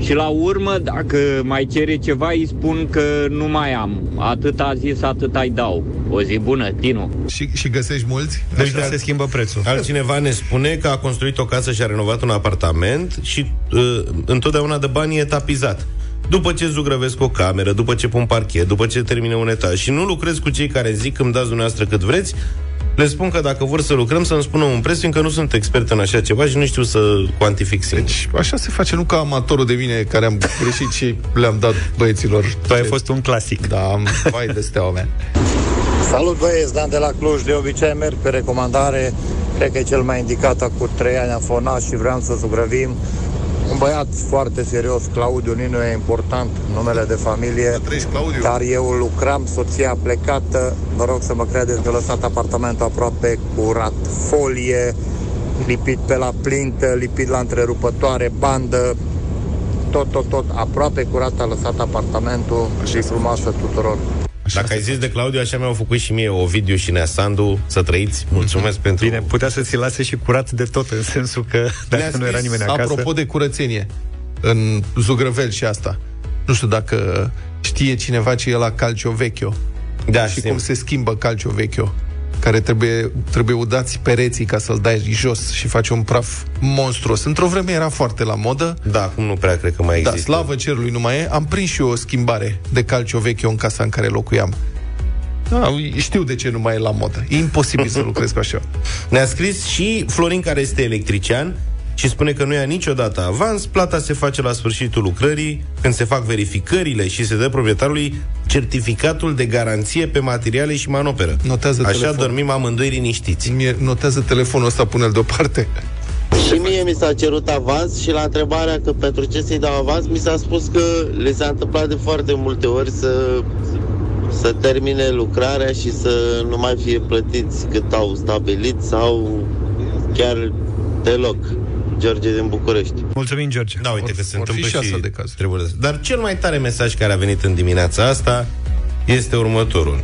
și la urmă, dacă mai cere ceva, îi spun că nu mai am. Atât a zis, atât ai dau. O zi bună, Tinu. Și, și găsești mulți? Deci nu se schimbă prețul Altcineva ne spune că a construit o casă și a renovat un apartament și uh, întotdeauna de bani e tapizat. După ce zugrăvesc o cameră, după ce pun parchet, după ce termine un etaj și nu lucrez cu cei care zic îmi dați dumneavoastră cât vreți, le spun că dacă vor să lucrăm să-mi spună un preț, fiindcă nu sunt expert în așa ceva și nu știu să cuantific singur. Deci așa se face, nu ca amatorul de mine care am greșit și le-am dat băieților. Tu ai fost un clasic Da, am vai de steaua mea. Salut băieți, Dan de la Cluj. De obicei merg pe recomandare. Cred că e cel mai indicat. Cu trei ani am fonat și vreau să zugrăvim. Un băiat foarte serios, Claudiu Ninu, e important, numele de familie. Trăiești, Claudiu? Dar eu lucram, soția plecată. Vă rog să mă credeți că lăsat apartamentul aproape curat. Folie, lipit pe la plintă, lipit la întrerupătoare, bandă, tot, tot, tot, aproape curat a lăsat apartamentul și frumoasă tuturor. Dacă ai zis de Claudiu, așa mi-au făcut și mie Ovidiu și Nea Sandu, să trăiți. Mulțumesc pentru... Bine, putea să ți lase și curat de tot În sensul că Ne-a dacă nu era scris, nimeni acasă Apropo de curățenie, în Zugrăvel și asta, nu știu dacă știe cineva ce e la Calcio Vecchio Da, și știm. cum se schimbă Calcio Vecchio care trebuie, trebuie udați pereții ca să-l dai jos și face un praf monstruos. Într-o vreme era foarte la modă, Da, acum nu prea cred că mai da, există. slavă cerului nu mai e. Am prins și eu o schimbare de Calcio Vecchio în casa în care locuiam. Da, știu de ce nu mai e la modă. E imposibil să lucrezi cu așa. Ne-a scris și Florin, care este electrician, și spune că nu ia niciodată avans, plata se face la sfârșitul lucrării, când se fac verificările și se dă proprietarului certificatul de garanție pe materiale și manoperă. Notează Așa telefonul. dormim amândoi liniștiți. Mie notează telefonul ăsta, pune-l deoparte. Și mie mi s-a cerut avans și la întrebarea că pentru ce să-i dau avans, mi s-a spus că le s-a întâmplat de foarte multe ori să, să termine lucrarea și să nu mai fie plătiți cât au stabilit sau chiar deloc. George din București. Mulțumim, George. Da, uite că se or fi întâmplă și și, astfel de cazuri. Trebuie de... Dar cel mai tare mesaj care a venit în dimineața asta este următorul.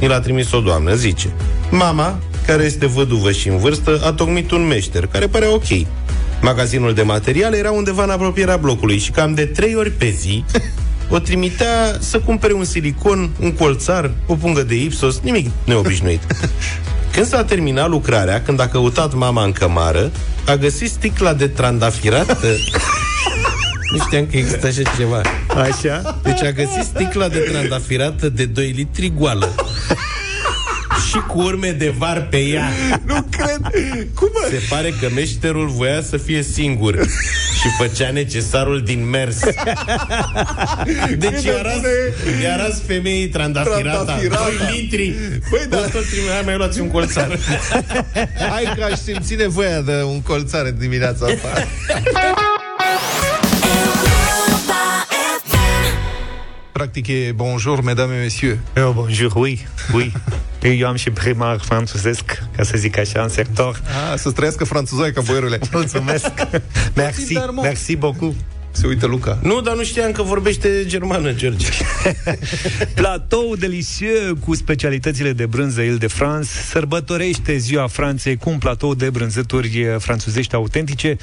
Mi l-a trimis o doamnă, zice Mama, care este văduvă și în vârstă, a tocmit un meșter, care părea ok. Magazinul de materiale era undeva în apropierea blocului și cam de trei ori pe zi o trimitea să cumpere un silicon, un colțar, o pungă de ipsos, nimic neobișnuit. [LAUGHS] Când s-a terminat lucrarea, când a căutat mama în cămară, a găsit sticla de trandafirată [LAUGHS] nu știam că există așa ceva. Așa? Deci a găsit sticla de trandafirată de 2 litri goală. și cu urme de var pe ea. Nu cred. Cum mă? Se pare că meșterul voia să fie singur și făcea necesarul din mers. [LAUGHS] Deci i-a ras, i-a ras femeii trandafirata. Trandafirata. 2 litri. Băi, da. Tot trimite, hai mai luați un colțar. [LAUGHS] Hai că aș simți nevoia de un colțare dimineața asta. Practic e bonjour, mesdames et messieurs. Eu, bonjour, oui, oui. Eu am și primar franțuzesc, ca să zic așa, în sector. Ah, să trăiască franțuzoica, boierule. [LAUGHS] Mulțumesc. [LAUGHS] Merci, dar, mă. merci beaucoup. Se uită Luca. Nu, dar nu știam că vorbește germană, George. [LAUGHS] Platou delicieux cu specialitățile de brânză Ile-de-France sărbătorește ziua Franței cu un platou de brânzeturi eh, franțuzești autentice.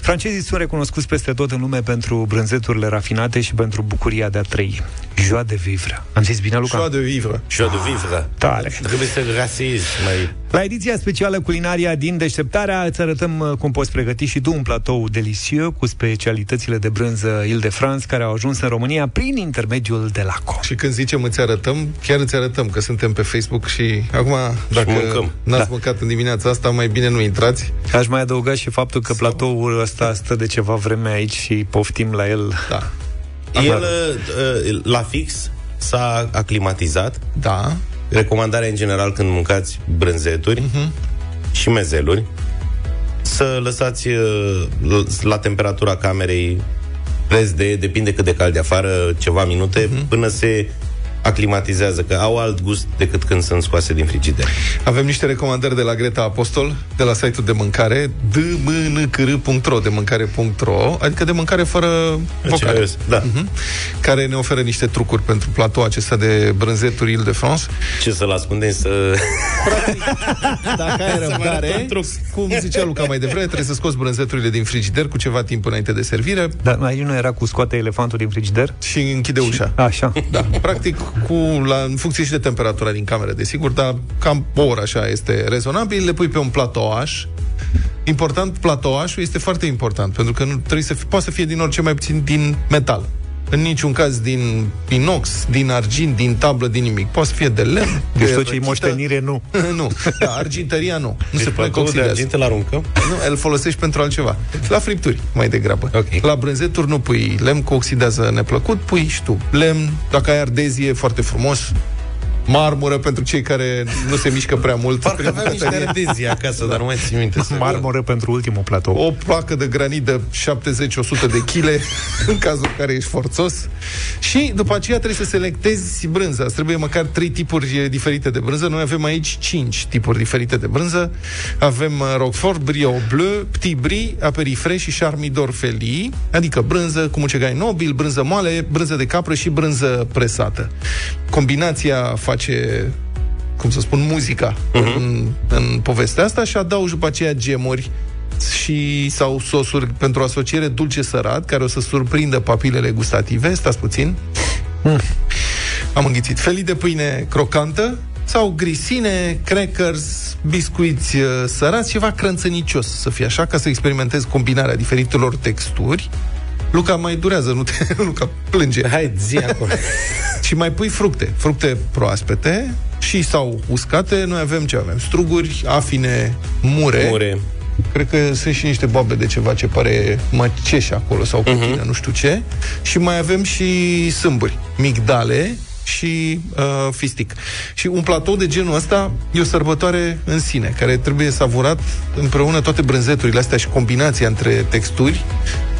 Francezii sunt recunoscuți peste tot în lume pentru brânzeturile rafinate și pentru bucuria de a trăi. Joie de vivre. Am zis bine, Luca? Joie de vivre. Joie de vivre. Tare. Trebuie să rasezi mai... La ediția specială culinaria din Deșteptarea îți arătăm uh, cum poți pregăti și tu un platou delicieux cu specialitățile de brânză Ile-de-France care au ajuns în România prin intermediul de Laco. Și când zicem îți arătăm, chiar îți arătăm că suntem pe Facebook și acum, dacă mâncăm. n-ați Da. mâncat în dimineața asta, mai bine nu intrați. Aș mai adăuga și faptul că platoul ăsta stă de ceva vreme aici și poftim la el. Da. El, uh, la fix, s-a aclimatizat. Da. Recomandarea în general când mâncați brânzeturi Mhm. și mezeluri, să lăsați uh, l- la temperatura camerei preț de, depinde cât de cald de afară, ceva minute, Mhm. până se aclimatizează, că au alt gust decât când sunt scoase din frigider. Avem niște recomandări de la Greta Apostol, de la site-ul de mâncare, dmncr.ro, de mâncare.ro, adică de mâncare fără vocale. Da. Mhm. Care ne oferă niște trucuri pentru platou acesta de brânzeturi Ile-de-France. Ce să-l ascundem să... [LAUGHS] Dacă ai Să mai răbdare, arăt un truc. cum zicea Luca mai devreme, trebuie să scoți brânzeturile din frigider cu ceva timp înainte de servire Dar aici nu era cu scoate elefantul din frigider? și închide ușa. Așa. Da, practic, cu, la, în funcție și de temperatura din cameră, desigur, dar cam o oră așa este rezonabil, le pui pe un platouaș. Important, platouașul este foarte important, pentru că nu trebuie să fie, poate să fie din orice mai puțin din metal. În niciun caz din inox, din argint, din tablă, din nimic. Poate să fie de lemn, Deci de tot ce e răchită. moștenire, nu. [LAUGHS] nu, da, argintăria nu. Nu Deci se pune că platoul de oxidează. argint îl aruncăm? Nu, îl folosești pentru altceva. La fripturi, mai degrabă. Ok. La brânzeturi nu pui lemn, că oxidează neplăcut, pui și tu lemn, dacă ai ardezie, foarte frumos, marmură pentru cei care nu se mișcă prea mult. Parcă prin aveam niște bucătărie. ardezii acasă, dar nu mai țin minte. să- Marmură pentru ultimul platou. O placă de granit de 70-100 de kg în cazul în care ești forțos. Și după aceea trebuie să selectezi brânza. Îți trebuie măcar trei tipuri eh, diferite de brânză. Noi avem aici cinci tipuri diferite de brânză. Avem eh, Roquefort, Brio Bleu, Petit Brie, Aperifre și Charmidor Feli, adică brânză cu mucegai nobil, brânză moale, brânză de capră și brânză presată. Combinația face cum să spun, muzica uh-huh. în, în povestea asta și adaug după aceea gemuri și sau sosuri pentru asociere dulce-sărat, care o să surprindă papilele gustative. Stați puțin. Mm. Am înghițit. Felii de pâine crocantă sau grisine, crackers, biscuiți uh, sărați, ceva crânțănicios să fie așa, ca să experimentez combinarea diferitelor texturi. Luca mai durează, nu te... [LAUGHS] Luca plânge. Hai, zi acolo. [LAUGHS] și mai pui fructe, fructe proaspete și sau uscate. Noi avem ce avem? Struguri, afine, mure. Mure. Cred că sunt și niște boabe de ceva ce pare măceș acolo sau Mhm. cutină, uh-huh. nu știu ce. Și mai avem și sâmburi, migdale și uh, fistic. Și un platou de genul ăsta e o sărbătoare în sine, care trebuie savurat împreună toate brânzeturile astea și combinația între texturi.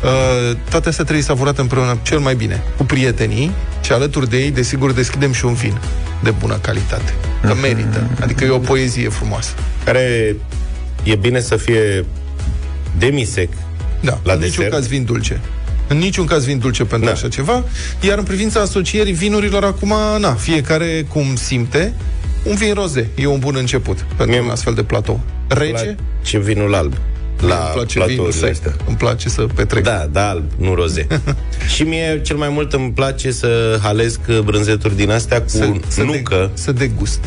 Uh, toate astea trebuie savurate împreună cel mai bine, cu prietenii și alături de ei, desigur, deschidem și un vin de bună calitate. Că merită. Adică e o poezie frumoasă. Care e bine să fie demisec Da, la în niciun desert. caz vin dulce. În niciun caz vin dulce pentru da. așa ceva. Iar în privința asocierii vinurilor, acum, na, fiecare cum simte, un vin roze e un bun început pentru un astfel de platou. Rece? Ce vinul alb. La îmi place platourile vinul sec. astea. Îmi place să petrec. Da, da, alb, nu roze. [LAUGHS] și mie cel mai mult îmi place să halesc brânzeturi din astea cu Să- să nucă. Să degust.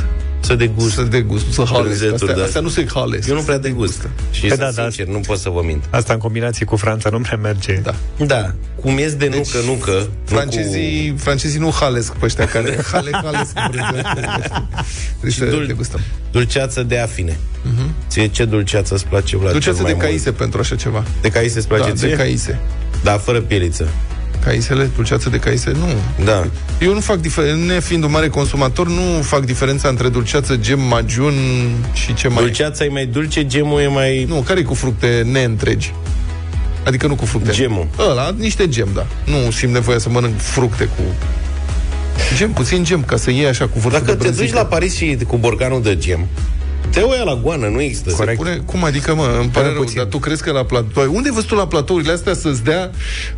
Să degust. Să degust, să halesc. brânzeturi, Astea, da. astea nu se halesc. Eu nu prea degust. Și Păi sunt da, da. sincer, nu pot să vă mint. Asta în combinație cu Franța nu prea merge. Da. Da, cum ies de nucă, nucă. nu Francezii, francezii nu halesc pe ăștia care [LAUGHS] halec, halesc cu brânzeturi. Trebuie să dul- degustăm. Cu dulceață de afine. Ție ce dulceață îți place, Vlad? Dulceață cel de mai caise pentru așa ceva. Mult? De caise îți place Da, ție? de caise. Da, fără pieliță. Caisele, dulceață de caise, nu. Da. Eu nu fac diferența, nefiind un mare consumator, nu fac diferența între dulceață, gem, magiun și ce mai... Dulceața e mai dulce, gemul e mai... Nu, care e cu fructe neîntregi? Adică nu cu fructe. Gemul. Ăla, niște gem, da. Nu simt nevoia să mănânc fructe cu... Gem, puțin gem, ca să iei așa cu vârful Dacă de te duci brânzică. la Paris și cu borcanul de gem, te uia la goană, nu există. Se pune, cum adică, mă, îmi pare Pune rău, puțin. dar tu crezi că la platou... Unde văd tu la platourile astea să-ți dea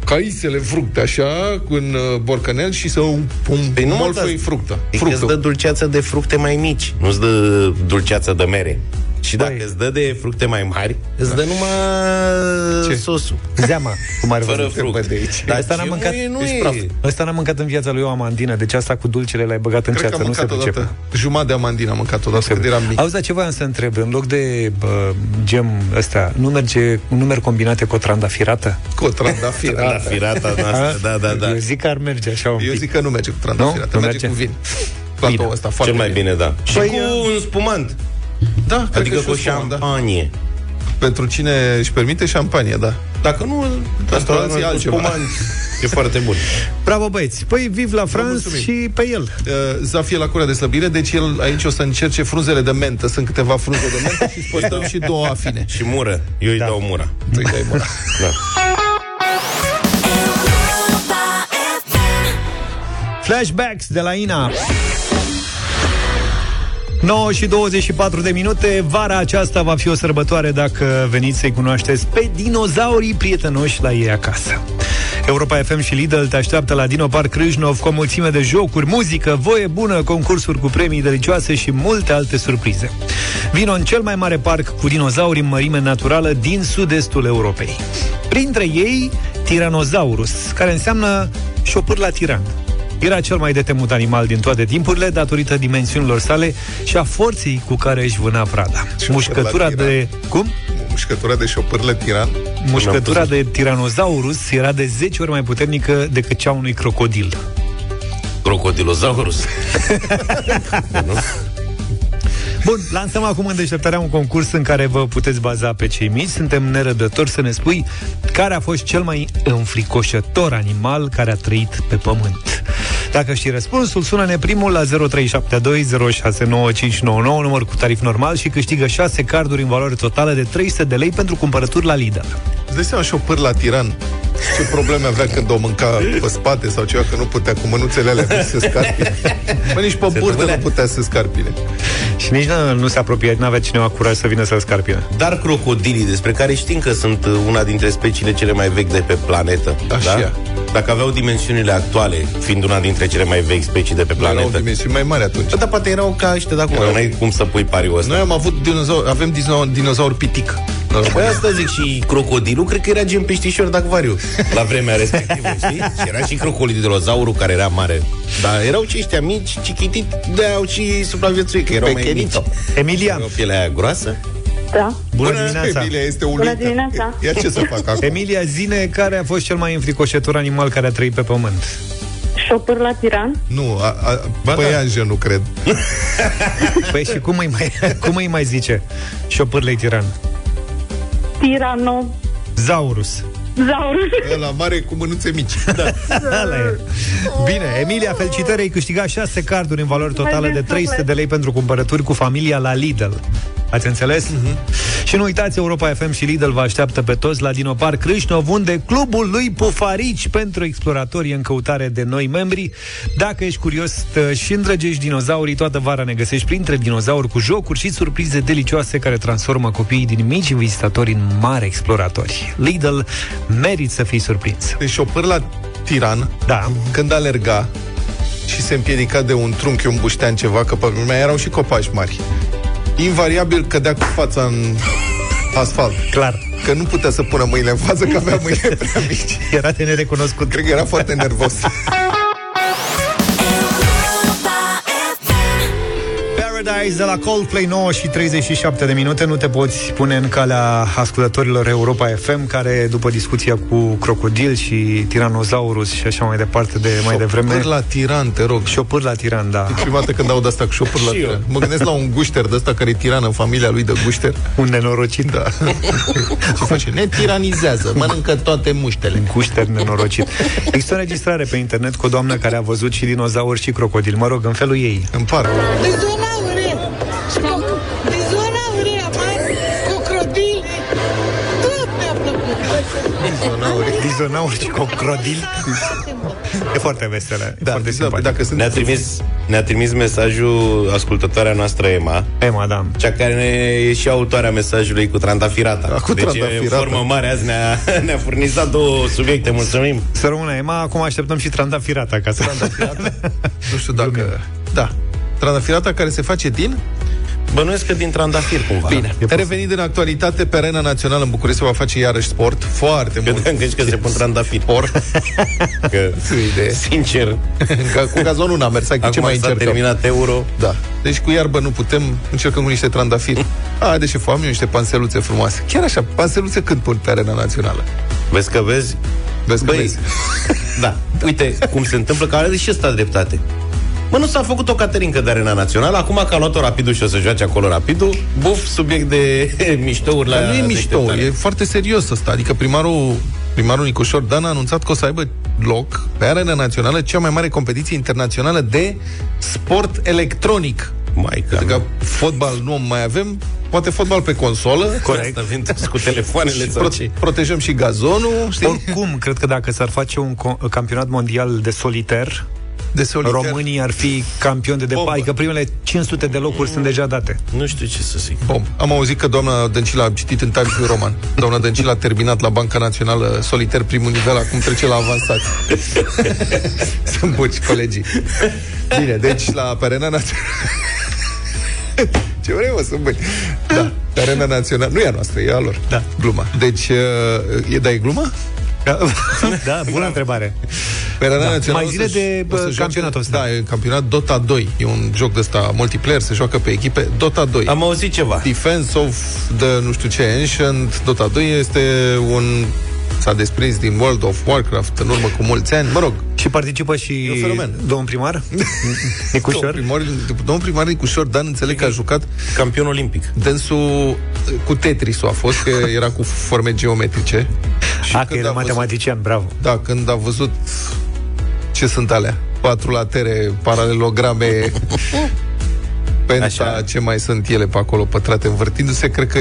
caisele fructe, așa, cu un uh, borcanel și să pum, Păi nu mă, molfăi dar- fructă. E că îți fructă. dă dulceață de fructe mai mici, nu-ți dă dulceață de mere. Și dacă îți dă de fructe mai mari, îți dă numai Ce? sosul. Zeama, cum ar Fără văzut. fruct. de aici. Dar asta n-am Gemul mâncat. e- nu Ești e- praf. Ăsta n-am mâncat în viața lui o amandină, deci asta cu dulcele l-ai băgat în Cred că am ceață, nu se mâncat pricepe. odată. Jumătate de amandină am mâncat odată când eram mic. Auzi, dar ce voiam să întreb? În loc de bă, gem ăsta, nu merge, nu merg combinate cu o trandafirată? Cu o trandafirată. La firata noastră, da, da, da. Eu zic că ar merge așa un Eu pic. zic că nu merge cu trandafirată, Nu? Nu merge, merge? cu vin. Platou ăsta, foarte Cel mai bine, da. Și Păi, cu un spumant. Da, cred Adică că și cu o spun, da. șampanie. Pentru cine își permite șampanie, da. Dacă nu, asta alții cu altceva. spumant e foarte bun. Bravo, băieți! Păi, viv la France mulțumim. și pe el. Uh, Zafie la curea de slăbire, deci el aici o să încerce frunzele de mentă. Sunt câteva frunze de mentă și spostăm și [LAUGHS] două afine. Și mură. Eu îi dau mura. Îi dai mâna. [LAUGHS] Da. Flashbacks de la Ina. 9 și 24 de minute Vara aceasta va fi o sărbătoare Dacă veniți să-i cunoașteți Pe dinozaurii prietenoși la ei acasă Europa FM și Lidl te așteaptă la Dino Park Crâșnov cu o mulțime de jocuri, muzică, voie bună, concursuri cu premii delicioase și multe alte surprize. Vino în cel mai mare parc cu dinozauri în mărime naturală din sud-estul Europei. Printre ei, Tyrannosaurus, care înseamnă șopâr la tiran. Era cel mai de temut animal din toate timpurile datorită dimensiunilor sale și a forței cu care își vâna prada. Mușcătura la tiran. de... Cum? Mușcătura de șopârle tiran. Mușcătura de Tyrannosaurus era de 10 ori mai puternică decât cea unui crocodil. Crocodilosaurus. Bun, lansăm acum în deșteptarea un concurs în care vă puteți baza pe cei mici. Suntem nerăbdători să ne spui care a fost cel mai înfricoșător animal care a trăit pe pământ. Dacă știi răspunsul, sună-ne primul la 0372069599, număr cu tarif normal și câștigă 6 carduri în valoare totală de 300 de lei pentru cumpărături la Lidl. Îți dai seama șopâr la tiran? Ce probleme avea când o mânca pe spate sau ceva, că nu putea cu mânuțele alea mici să scarpine. Bă, [LAUGHS] nici pe burtă nu putea să scarpine. Și nici nu, nu se apropia, nu avea cineva curaj să vină să-l scarpine. Dar crocodilii, despre care știm că sunt uh, una dintre speciile cele mai vechi de pe planetă, Așa. da? Dacă aveau dimensiunile actuale, fiind una dintre cele mai vechi specii de pe Erau planetă. dimensiuni mai mari atunci. Bă, Dar poate erau ca ăștia de acum, Erau- n-ai cum să pui pariul ăsta. Noi am avut dinozaur, avem dinozaur, dinozaur pitic. În Păi România. asta zic și crocodilul, cred că era gen peștișor de acvariu la vremea respectivă, [LAUGHS] știi? Și era și crocodilozaurul care era mare. Dar erau și ăștia mici, cichitit, de au și supraviețuit, că erau mai mici. Pequenito. Emilian, Aveau pielea aia groasă. Da. bună dimineața! Emilia este Bună uluită. dimineața. Ia ce să fac acum? Emilia, zine care a fost cel mai înfricoșător animal care a trăit pe pământ. Șopâr la tiran? Nu, a, a, păianjen nu cred. Păi și cum îi mai, [LAUGHS] cum îi mai zice? Șopârlei tiran. Tirano. Zaurus. Zaurus. Ăla mare cu mânuțe mici. [LAUGHS] Da. Ala e. Bine, Emilia, felicitări, ai câștigat 6 carduri în valoare totală de 300 de lei pentru cumpărături cu familia la Lidl. Ați înțeles? Mm-hmm. Și nu uitați, Europa FM și Lidl vă așteaptă pe toți la Dinopar Crâșnov, unde clubul lui Pufarici pentru exploratori e în căutare de noi membri. Dacă ești curios stă și îndrăgești dinozaurii, toată vara ne găsești printre dinozauri cu jocuri și surprize delicioase care transformă copiii din mici vizitatori în mari exploratori. Lidl merit să fii surprins. Deci șopâr la tiran, da. când alerga și se împiedica de un trunchi, un buștean, ceva, că pe mai erau și copaci mari. Invariabil cădea cu fața în asfalt. Clar. Că nu putea să pună mâinile în față, că avea mâinile [LAUGHS] prea mici. Era de nerecunoscut. Cred că era foarte nervos. [LAUGHS] Paradise de la Coldplay 9 și 37 de minute Nu te poți pune în calea ascultătorilor Europa FM Care după discuția cu Crocodil și Tiranosaurus Și așa mai departe de mai devreme Șopâr la tiran, te rog. Șopâr la tiran, da E prima dată când aud asta cu șopâr la Și eu. tiran. Mă gândesc la un gușter de ăsta care e tiran în familia lui de gușter. Un nenorocit Da. Ce [LAUGHS] face? Ne tiranizează, mănâncă toate muștele. Gușter nenorocit Există o înregistrare pe internet cu o doamnă care a văzut și dinozauri și crocodil Mă rog, în felul ei În parc. Dinozaure! Plăcut! Dizonauri și crocodil E foarte veselă Da, foarte da, simpatică. dacă sunt Ne-a trimis, ne-a trimis mesajul ascultătoarea noastră, Emma, Emma, da cea care ne e și autoarea mesajului cu trandafirata. Da, cu deci, trandafirata. în formă mare, azi ne-a, [LAUGHS] ne-a furnizat două subiecte. Mulțumim! Să rămână Emma, acum așteptăm și trandafirata ca să... [LAUGHS] Nu știu dacă... Da. Trandafirata care se face din... Bănuiesc că din trandafir cumva. Bine. Revenind în actualitate, pe arena națională în București se va face iarăși sport. Foarte mult. Credeam că, că se pun trandafir. Sport. [LAUGHS] Că, idee. sincer, Că cu gazonul n-am mers. Hai, cu ce acum mai s-a încercăm? terminat euro. Da. Deci cu iarbă nu putem, încercăm cu niște trandafiri. [LAUGHS] A, de ce foame, niște panseluțe frumoase. Chiar așa, panseluțe când pun pe arena națională? Vezi că vezi? Vezi că Băi, vezi. [LAUGHS] Da. Uite cum se întâmplă, că are și ăsta dreptate. Mă, nu s-a făcut o caterincă de arena națională, acum că a luat-o rapidul și o să joace acolo rapidul, buf, subiect de [LAUGHS] miștouri la Dar nu e mișto, deșteptare. e foarte serios ăsta. Adică primarul, primarul Nicușor Dan a anunțat că o să aibă loc pe arena națională cea mai mare competiție internațională de sport electronic. Mai Pentru că fotbal nu mai avem, poate fotbal pe consolă. [LAUGHS] Corect. Asta vin toți cu telefoanele [LAUGHS] Și sau pro- ce. protejăm și gazonul, știi? Oricum, cred că dacă s-ar face un co- campionat mondial de soliter, de soliter. Românii ar fi campioni de depai, că primele 500 de locuri sunt deja date. Nu știu ce să zic. Bom. Am auzit că doamna Dăncilă a citit în Times New Roman. Doamna Dăncilă a terminat la Banca Națională soliter primul nivel, acum trece la avansat. [LAUGHS] Sunt buci colegii. Bine, deci la pe arena națională... [LAUGHS] Ce vrei, mă, sunt buni. Da, pe arena națională... Nu e a noastră, e a lor. Da. Gluma. Deci, uh, e, da, e gluma? [LAUGHS] da, bună întrebare. Pe arena Da. națională Mai zile o să- de, o să bă, joace- campionatul ăsta. Da, e campionat Dota 2. E un joc de ăsta multiplayer, se joacă pe echipe. Dota 2. Am auzit ceva. Defense of the nu știu ce Ancient Dota 2 este un s-a desprins din World of Warcraft în urmă cu mulți ani, mă rog. Și participă și un fenomen. domnul primar? [LAUGHS] Nicușor? Domnul primar, domnul primar Nicușor Dan înțeleg că a jucat Campion olimpic. dânsul cu Tetris-ul a fost, că era cu forme geometrice. [LAUGHS] A, că când era a văzut- matematician, bravo. Da, când a văzut ce sunt alea, patrulatere, paralelograme, [LAUGHS] penta, Așa. ce mai sunt ele pe acolo pătrate învârtindu-se, cred că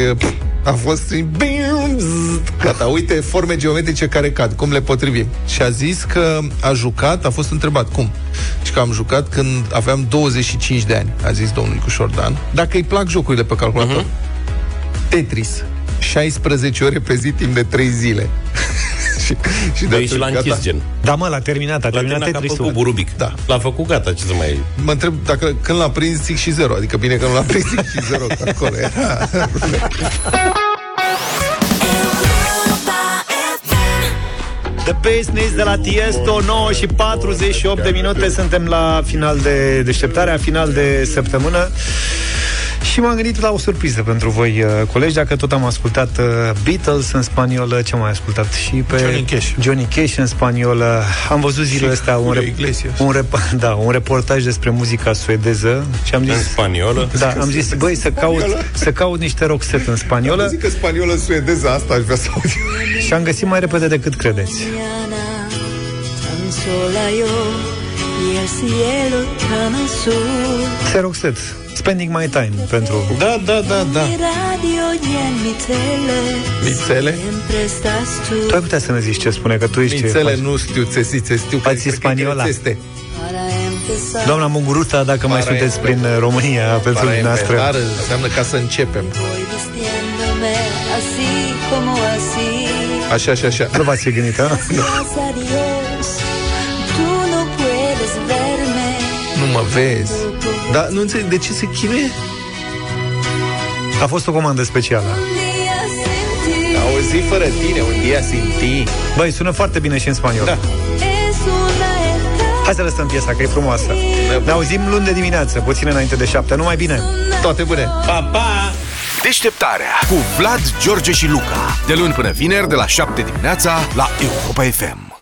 a fost bim, zzz, gata, uite forme geometrice care cad, cum le potrivim. Și a zis că a jucat, a fost întrebat cum. Și că am jucat când aveam 25 de ani, a zis domnul Nicușor Dan. Dacă îi plac jocurile pe calculator. Tetris. 16 ore pe zi timp de 3 zile. [LAUGHS] și, și Băi, atunci, și l-a închis, gata. gen. Da, mă, l-a terminat, a L-a terminat terminat ca pe Tetris-ul. cubul Rubic. Da. L-a făcut gata, ce să mai... Mă întreb dacă când l-a prins X și 0, adică bine că nu l-a prins X și 0, că acolo era. [LAUGHS] The Business de la Tiesto 9 și 48 de minute Suntem la final de deșteptarea Final de săptămână Și m-am gândit la o surpriză pentru voi, uh, colegi, dacă tot am ascultat uh, Beatles în spaniolă, ce am mai ascultat? Și pe Johnny Cash. Johnny Cash în spaniolă. Am văzut zilele astea un, Julio rep- Iglesias. un, rep- [LAUGHS] da, un reportaj despre muzica suedeză și am zis... În spaniolă? Da, am zis, băi, să caut, să caut niște rock set în spaniolă Zic că spaniolă suedeză asta aș vrea să aud. și am găsit mai repede decât credeți. Tan sola yo y el cielo tan azul. Se rock set. Spending my time pentru... Da, da, da, da. Mi radio y en mi tele. Mițele? Siempre estás tú. Tu ai putea să ne zici ce spune, că tu ești... Mițele nu știu, țesițe, știu că Faci spaniola. Este. Para empezar. Doamna Muguruța, dacă mai Para sunteți prin uh, România pentru Para dumneavoastră. empezar înseamnă ca să începem. Voy vistiéndome así como así. Așa, așa, așa. Nu v-ați fi gândit, a? Gracias a Dios, tú no puedes verme. Nu mă vezi. Dar nu înțeleg de ce se chinuie? A fost o comandă specială. Un día sin ti Auzi fără tine, un dia sin ti. Băi, sună foarte bine și în spaniolă. Da. es una etapa. Hai să lăsăm piesa, că e frumoasă. Ne auzim luni de dimineață, puțin înainte de șapte. Numai bine! Toate bune. Pa, pa! Deșteptarea cu Vlad, George și Luca. De luni până vineri, de la 7 dimineața, la Europa FM.